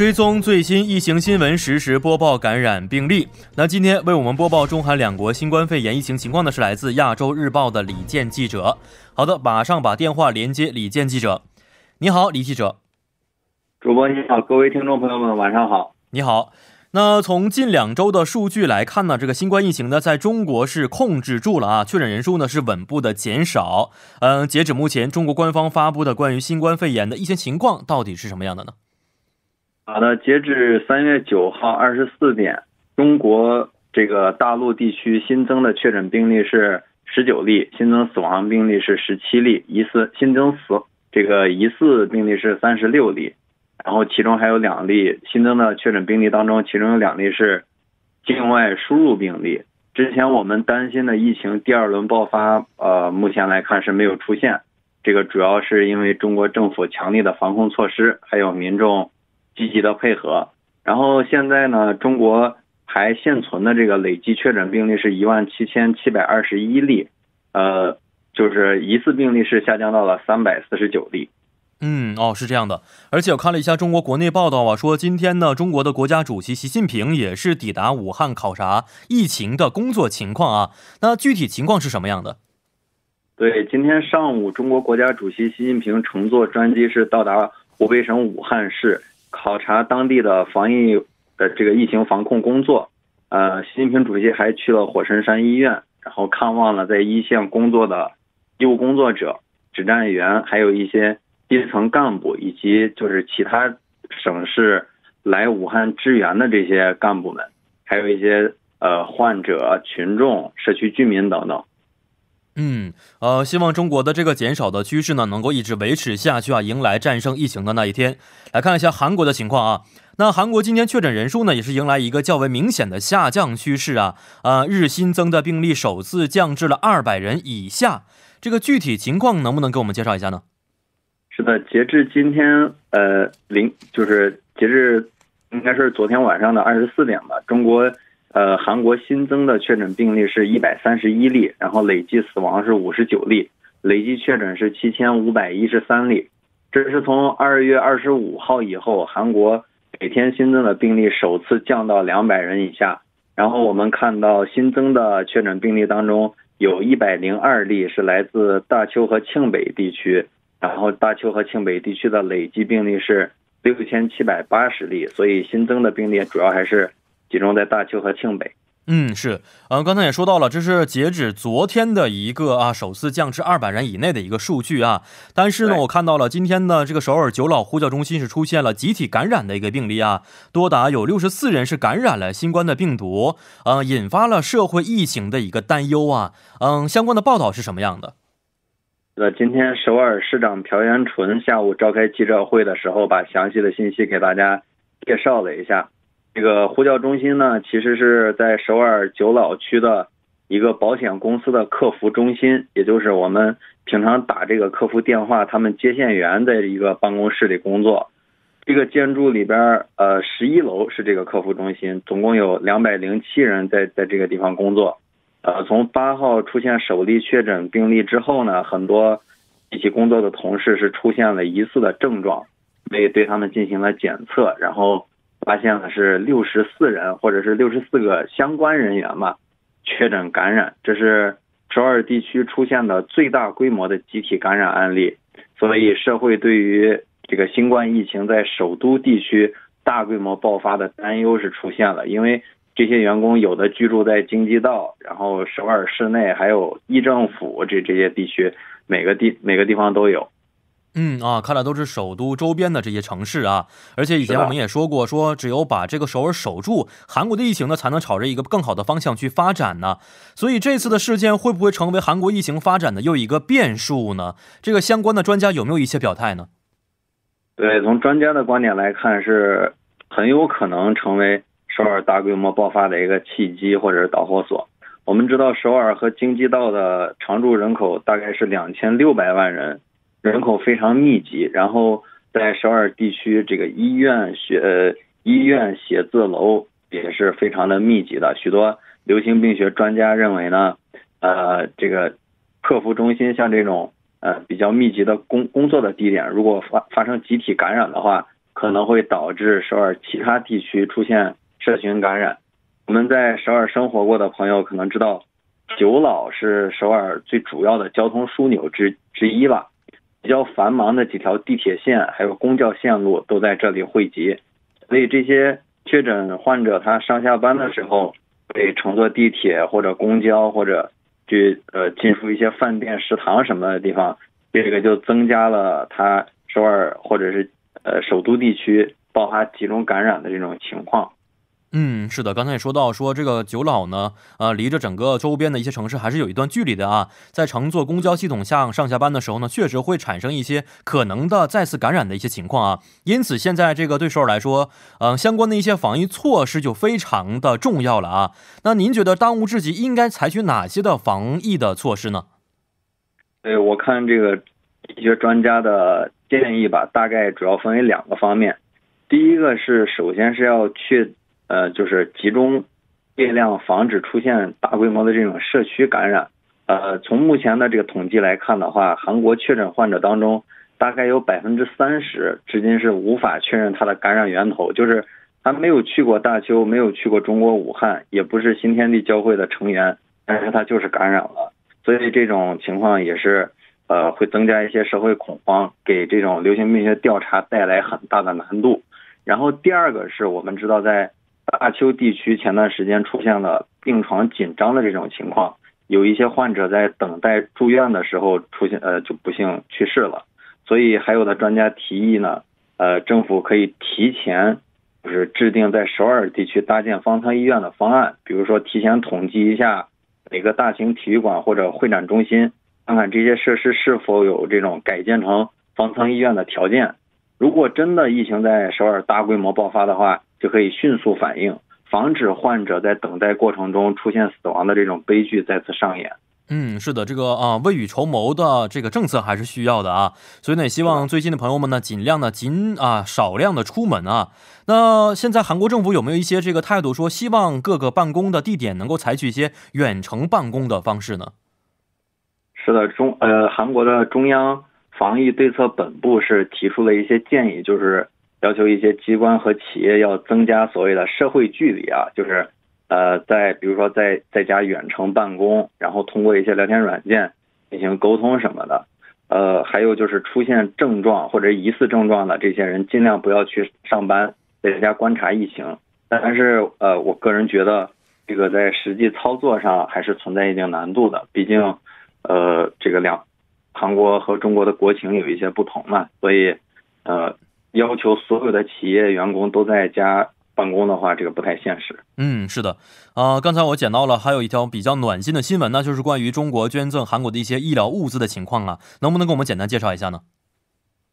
追踪最新疫情新闻，实时播报感染病例。那今天为我们播报中韩两国新冠肺炎疫情情况的是来自亚洲日报的李健记者。好的，马上把电话连接李健记者。你好，李记者。主播你好，各位听众朋友们，晚上好。你好。那从近两周的数据来看呢，这个新冠疫情呢，在中国是控制住了啊，确诊人数呢是稳步的减少。嗯，截止目前，中国官方发布的关于新冠肺炎的疫情情况到底是什么样的呢？好的，截至三月九号二十四点，中国这个大陆地区新增的确诊病例是十九例，新增死亡病例是十七例，疑似新增死这个疑似病例是三十六例，然后其中还有两例新增的确诊病例当中，其中有两例是境外输入病例。之前我们担心的疫情第二轮爆发，呃，目前来看是没有出现，这个主要是因为中国政府强力的防控措施，还有民众。积极的配合，然后现在呢，中国还现存的这个累计确诊病例是一万七千七百二十一例，呃，就是疑似病例是下降到了三百四十九例。嗯，哦，是这样的，而且我看了一下中国国内报道啊，说今天呢，中国的国家主席习近平也是抵达武汉考察疫情的工作情况啊。那具体情况是什么样的？对，今天上午，中国国家主席习近平乘坐专机是到达湖北省武汉市。考察当地的防疫的这个疫情防控工作，呃，习近平主席还去了火神山医院，然后看望了在一线工作的医务工作者、指战员，还有一些基层干部，以及就是其他省市来武汉支援的这些干部们，还有一些呃患者、群众、社区居民等等。嗯，呃，希望中国的这个减少的趋势呢，能够一直维持下去啊，迎来战胜疫情的那一天。来看一下韩国的情况啊，那韩国今天确诊人数呢，也是迎来一个较为明显的下降趋势啊，呃，日新增的病例首次降至了二百人以下。这个具体情况能不能给我们介绍一下呢？是的，截至今天，呃，零就是截至应该是昨天晚上的二十四点吧，中国。呃，韩国新增的确诊病例是一百三十一例，然后累计死亡是五十九例，累计确诊是七千五百一十三例。这是从二月二十五号以后，韩国每天新增的病例首次降到两百人以下。然后我们看到新增的确诊病例当中，有一百零二例是来自大邱和庆北地区，然后大邱和庆北地区的累计病例是六千七百八十例，所以新增的病例主要还是。集中在大邱和庆北。嗯，是，嗯，刚才也说到了，这是截止昨天的一个啊，首次降至二百人以内的一个数据啊。但是呢，我看到了今天呢这个首尔九老呼叫中心是出现了集体感染的一个病例啊，多达有六十四人是感染了新冠的病毒，嗯，引发了社会疫情的一个担忧啊。嗯，相关的报道是什么样的？呃，今天首尔市长朴元淳下午召开记者会的时候，把详细的信息给大家介绍了一下。这个呼叫中心呢，其实是在首尔九老区的一个保险公司的客服中心，也就是我们平常打这个客服电话，他们接线员的一个办公室里工作。这个建筑里边，呃，十一楼是这个客服中心，总共有两百零七人在在这个地方工作。呃，从八号出现首例确诊病例之后呢，很多一起工作的同事是出现了疑似的症状，被对他们进行了检测，然后。发现了是六十四人，或者是六十四个相关人员嘛，确诊感染，这是首尔地区出现的最大规模的集体感染案例。所以社会对于这个新冠疫情在首都地区大规模爆发的担忧是出现了，因为这些员工有的居住在京畿道，然后首尔市内还有议政府这这些地区，每个地每个地方都有。嗯啊，看来都是首都周边的这些城市啊，而且以前我们也说过，说只有把这个首尔守住，韩国的疫情呢才能朝着一个更好的方向去发展呢。所以这次的事件会不会成为韩国疫情发展的又一个变数呢？这个相关的专家有没有一些表态呢？对，从专家的观点来看，是很有可能成为首尔大规模爆发的一个契机或者是导火索。我们知道，首尔和京畿道的常住人口大概是两千六百万人。人口非常密集，然后在首尔地区，这个医院、学医院、写字楼也是非常的密集的。许多流行病学专家认为呢，呃，这个客服中心像这种呃比较密集的工工作的地点，如果发发生集体感染的话，可能会导致首尔其他地区出现社群感染。我们在首尔生活过的朋友可能知道，九老是首尔最主要的交通枢纽之之一吧。比较繁忙的几条地铁线还有公交线路都在这里汇集，所以这些确诊患者他上下班的时候会乘坐地铁或者公交或者去呃进出一些饭店、食堂什么的地方，这个就增加了他首尔或者是呃首都地区爆发集中感染的这种情况。嗯，是的，刚才也说到，说这个九老呢，呃，离着整个周边的一些城市还是有一段距离的啊。在乘坐公交系统下上下班的时候呢，确实会产生一些可能的再次感染的一些情况啊。因此，现在这个对首尔来说，嗯，相关的一些防疫措施就非常的重要了啊。那您觉得当务之急应该采取哪些的防疫的措施呢？对，我看这个一些专家的建议吧，大概主要分为两个方面。第一个是，首先是要去。呃，就是集中力量防止出现大规模的这种社区感染。呃，从目前的这个统计来看的话，韩国确诊患者当中，大概有百分之三十至今是无法确认他的感染源头，就是他没有去过大邱，没有去过中国武汉，也不是新天地教会的成员，但是他就是感染了。所以这种情况也是呃会增加一些社会恐慌，给这种流行病学调查带来很大的难度。然后第二个是我们知道在大邱地区前段时间出现了病床紧张的这种情况，有一些患者在等待住院的时候出现，呃，就不幸去世了。所以还有的专家提议呢，呃，政府可以提前就是制定在首尔地区搭建方舱医院的方案，比如说提前统计一下每个大型体育馆或者会展中心，看看这些设施是否有这种改建成方舱医院的条件。如果真的疫情在首尔大规模爆发的话，就可以迅速反应，防止患者在等待过程中出现死亡的这种悲剧再次上演。嗯，是的，这个啊，未雨绸缪的这个政策还是需要的啊。所以呢，也希望最近的朋友们呢，尽量的尽啊少量的出门啊。那现在韩国政府有没有一些这个态度，说希望各个办公的地点能够采取一些远程办公的方式呢？是的，中呃，韩国的中央防疫对策本部是提出了一些建议，就是。要求一些机关和企业要增加所谓的社会距离啊，就是，呃，在比如说在在家远程办公，然后通过一些聊天软件进行沟通什么的，呃，还有就是出现症状或者疑似症状的这些人，尽量不要去上班，在家观察疫情。但是，呃，我个人觉得这个在实际操作上还是存在一定难度的，毕竟，呃，这个两韩国和中国的国情有一些不同嘛，所以，呃。要求所有的企业员工都在家办公的话，这个不太现实。嗯，是的，啊，刚才我捡到了还有一条比较暖心的新闻，那就是关于中国捐赠韩国的一些医疗物资的情况啊，能不能给我们简单介绍一下呢？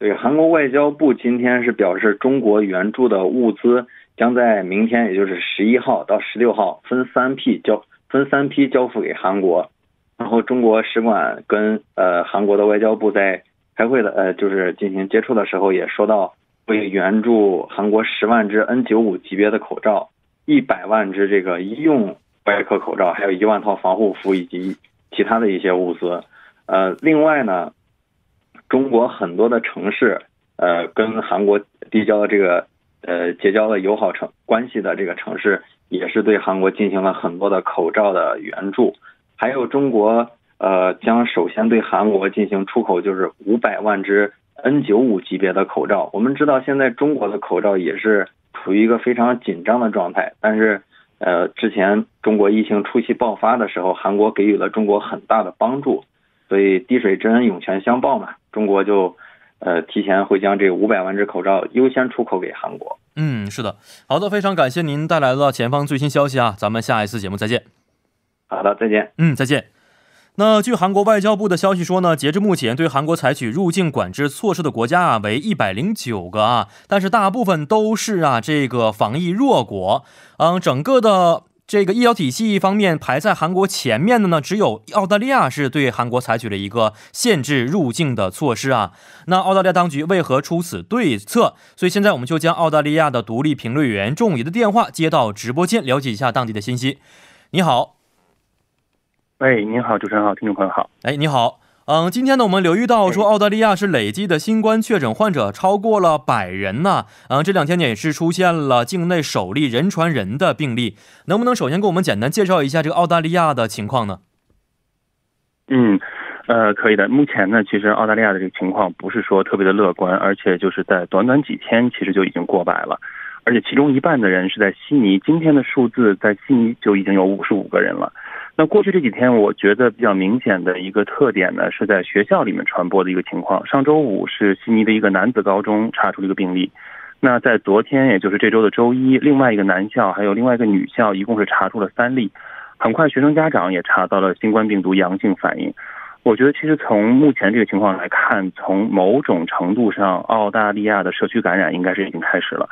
对，韩国外交部今天是表示，中国援助的物资将在明天，也就是十一号到十六号分三批交分三批交付给韩国，然后中国使馆跟呃韩国的外交部在开会的呃就是进行接触的时候也说到。会援助韩国十万只 N95 级别的口罩，一百万只这个医用外科口罩，还有一万套防护服以及其他的一些物资。呃，另外呢，中国很多的城市，呃，跟韩国递交的这个呃结交了友好城关系的这个城市，也是对韩国进行了很多的口罩的援助。还有中国呃将首先对韩国进行出口，就是五百万只。N95 级别的口罩，我们知道现在中国的口罩也是处于一个非常紧张的状态。但是，呃，之前中国疫情初期爆发的时候，韩国给予了中国很大的帮助，所以滴水之恩涌泉相报嘛，中国就，呃，提前会将这五百万只口罩优先出口给韩国。嗯，是的，好的，非常感谢您带来的前方最新消息啊，咱们下一次节目再见。好的，再见。嗯，再见。那据韩国外交部的消息说呢，截至目前，对韩国采取入境管制措施的国家啊为一百零九个啊，但是大部分都是啊这个防疫弱国。嗯，整个的这个医疗体系方面排在韩国前面的呢，只有澳大利亚是对韩国采取了一个限制入境的措施啊。那澳大利亚当局为何出此对策？所以现在我们就将澳大利亚的独立评论员仲宇的电话接到直播间，了解一下当地的信息。你好。喂，您好，主持人好，听众朋友好。哎，你好，嗯，今天呢，我们留意到说，澳大利亚是累计的新冠确诊患者超过了百人呢。嗯，这两天呢也是出现了境内首例人传人的病例。能不能首先给我们简单介绍一下这个澳大利亚的情况呢？嗯，呃，可以的。目前呢，其实澳大利亚的这个情况不是说特别的乐观，而且就是在短短几天，其实就已经过百了，而且其中一半的人是在悉尼。今天的数字在悉尼就已经有五十五个人了。那过去这几天，我觉得比较明显的一个特点呢，是在学校里面传播的一个情况。上周五是悉尼的一个男子高中查出了一个病例，那在昨天，也就是这周的周一，另外一个男校还有另外一个女校，一共是查出了三例。很快，学生家长也查到了新冠病毒阳性反应。我觉得，其实从目前这个情况来看，从某种程度上，澳大利亚的社区感染应该是已经开始了。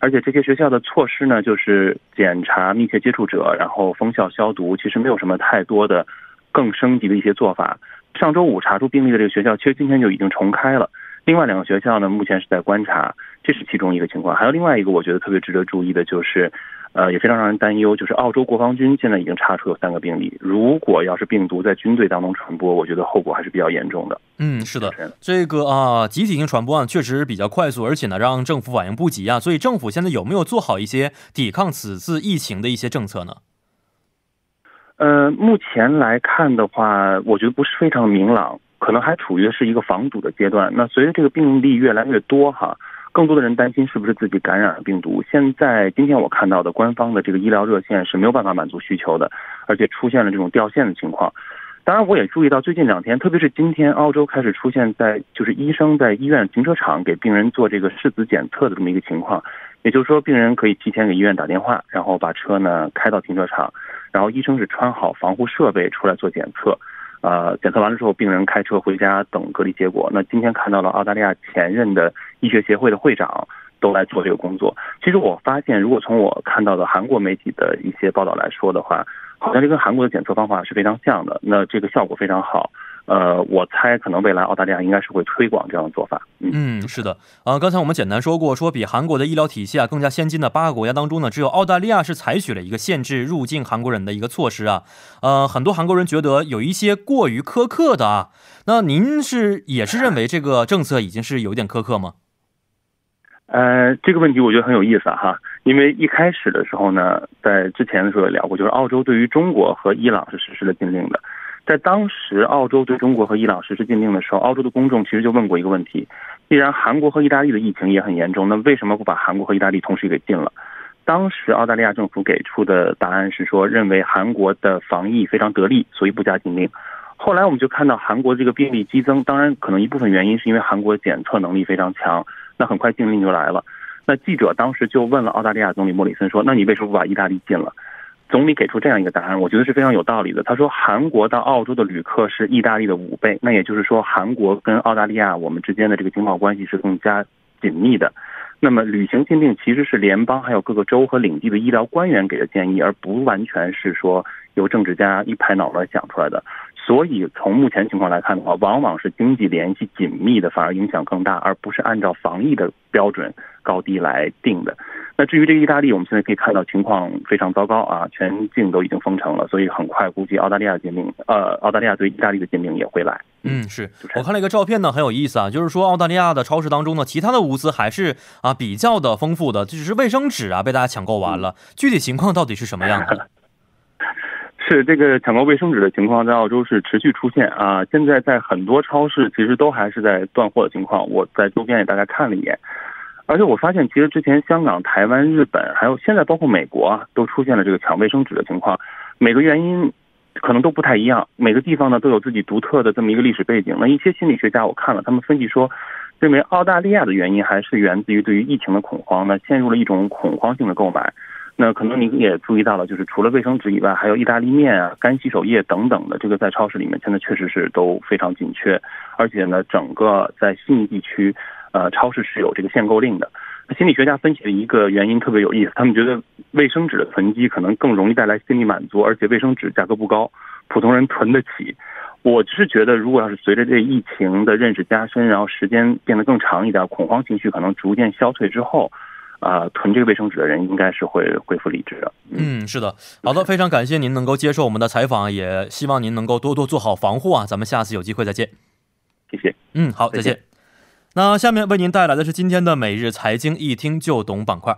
而且这些学校的措施呢，就是检查密切接触者，然后封校消毒，其实没有什么太多的更升级的一些做法。上周五查出病例的这个学校，其实今天就已经重开了。另外两个学校呢，目前是在观察，这是其中一个情况。还有另外一个，我觉得特别值得注意的就是。呃，也非常让人担忧，就是澳洲国防军现在已经查出有三个病例。如果要是病毒在军队当中传播，我觉得后果还是比较严重的。嗯，是的，这个啊，集体性传播啊，确实比较快速，而且呢，让政府反应不及啊。所以政府现在有没有做好一些抵抗此次疫情的一些政策呢？呃，目前来看的话，我觉得不是非常明朗，可能还处于是一个防堵的阶段。那随着这个病例越来越多，哈。更多的人担心是不是自己感染了病毒。现在今天我看到的官方的这个医疗热线是没有办法满足需求的，而且出现了这种掉线的情况。当然，我也注意到最近两天，特别是今天，澳洲开始出现在就是医生在医院停车场给病人做这个拭子检测的这么一个情况。也就是说，病人可以提前给医院打电话，然后把车呢开到停车场，然后医生是穿好防护设备出来做检测。呃，检测完了之后，病人开车回家等隔离结果。那今天看到了澳大利亚前任的医学协会的会长都来做这个工作。其实我发现，如果从我看到的韩国媒体的一些报道来说的话，好像这跟韩国的检测方法是非常像的。那这个效果非常好。呃，我猜可能未来澳大利亚应该是会推广这样的做法。嗯，是的。啊，刚才我们简单说过，说比韩国的医疗体系啊更加先进的八个国家当中呢，只有澳大利亚是采取了一个限制入境韩国人的一个措施啊。呃，很多韩国人觉得有一些过于苛刻的啊。那您是也是认为这个政策已经是有点苛刻吗？呃，这个问题我觉得很有意思哈，因为一开始的时候呢，在之前的时候也聊过，就是澳洲对于中国和伊朗是实施了禁令的。在当时，澳洲对中国和伊朗实施禁令的时候，澳洲的公众其实就问过一个问题：既然韩国和意大利的疫情也很严重，那为什么不把韩国和意大利同时给禁了？当时澳大利亚政府给出的答案是说，认为韩国的防疫非常得力，所以不加禁令。后来我们就看到韩国这个病例激增，当然可能一部分原因是因为韩国检测能力非常强，那很快禁令就来了。那记者当时就问了澳大利亚总理莫里森说：“那你为什么不把意大利禁了？”总理给出这样一个答案，我觉得是非常有道理的。他说，韩国到澳洲的旅客是意大利的五倍，那也就是说，韩国跟澳大利亚我们之间的这个经贸关系是更加紧密的。那么，旅行禁令其实是联邦还有各个州和领地的医疗官员给的建议，而不完全是说由政治家一拍脑袋想出来的。所以，从目前情况来看的话，往往是经济联系紧密的反而影响更大，而不是按照防疫的标准高低来定的。那至于这个意大利，我们现在可以看到情况非常糟糕啊，全境都已经封城了，所以很快估计澳大利亚禁令，呃，澳大利亚对意大利的禁令也会来。嗯，是我看了一个照片呢，很有意思啊，就是说澳大利亚的超市当中呢，其他的物资还是啊比较的丰富的，只是卫生纸啊被大家抢购完了。具体情况到底是什么样的？是这个抢购卫生纸的情况在澳洲是持续出现啊，现在在很多超市其实都还是在断货的情况。我在周边也大概看了一眼。而且我发现，其实之前香港、台湾、日本，还有现在包括美国啊，都出现了这个抢卫生纸的情况。每个原因可能都不太一样，每个地方呢都有自己独特的这么一个历史背景。那一些心理学家我看了，他们分析说，认为澳大利亚的原因还是源自于对于疫情的恐慌，那陷入了一种恐慌性的购买。那可能您也注意到了，就是除了卫生纸以外，还有意大利面啊、干洗手液等等的，这个在超市里面现在确实是都非常紧缺。而且呢，整个在悉尼地区。呃，超市是有这个限购令的。心理学家分析的一个原因特别有意思，他们觉得卫生纸的囤积可能更容易带来心理满足，而且卫生纸价格不高，普通人囤得起。我是觉得，如果要是随着这疫情的认识加深，然后时间变得更长一点，恐慌情绪可能逐渐消退之后，啊、囤这个卫生纸的人应该是会恢复理智的。嗯，是的，好的，非常感谢您能够接受我们的采访，也希望您能够多多做好防护啊。咱们下次有机会再见。谢谢。嗯，好，再见。那下面为您带来的是今天的每日财经一听就懂板块。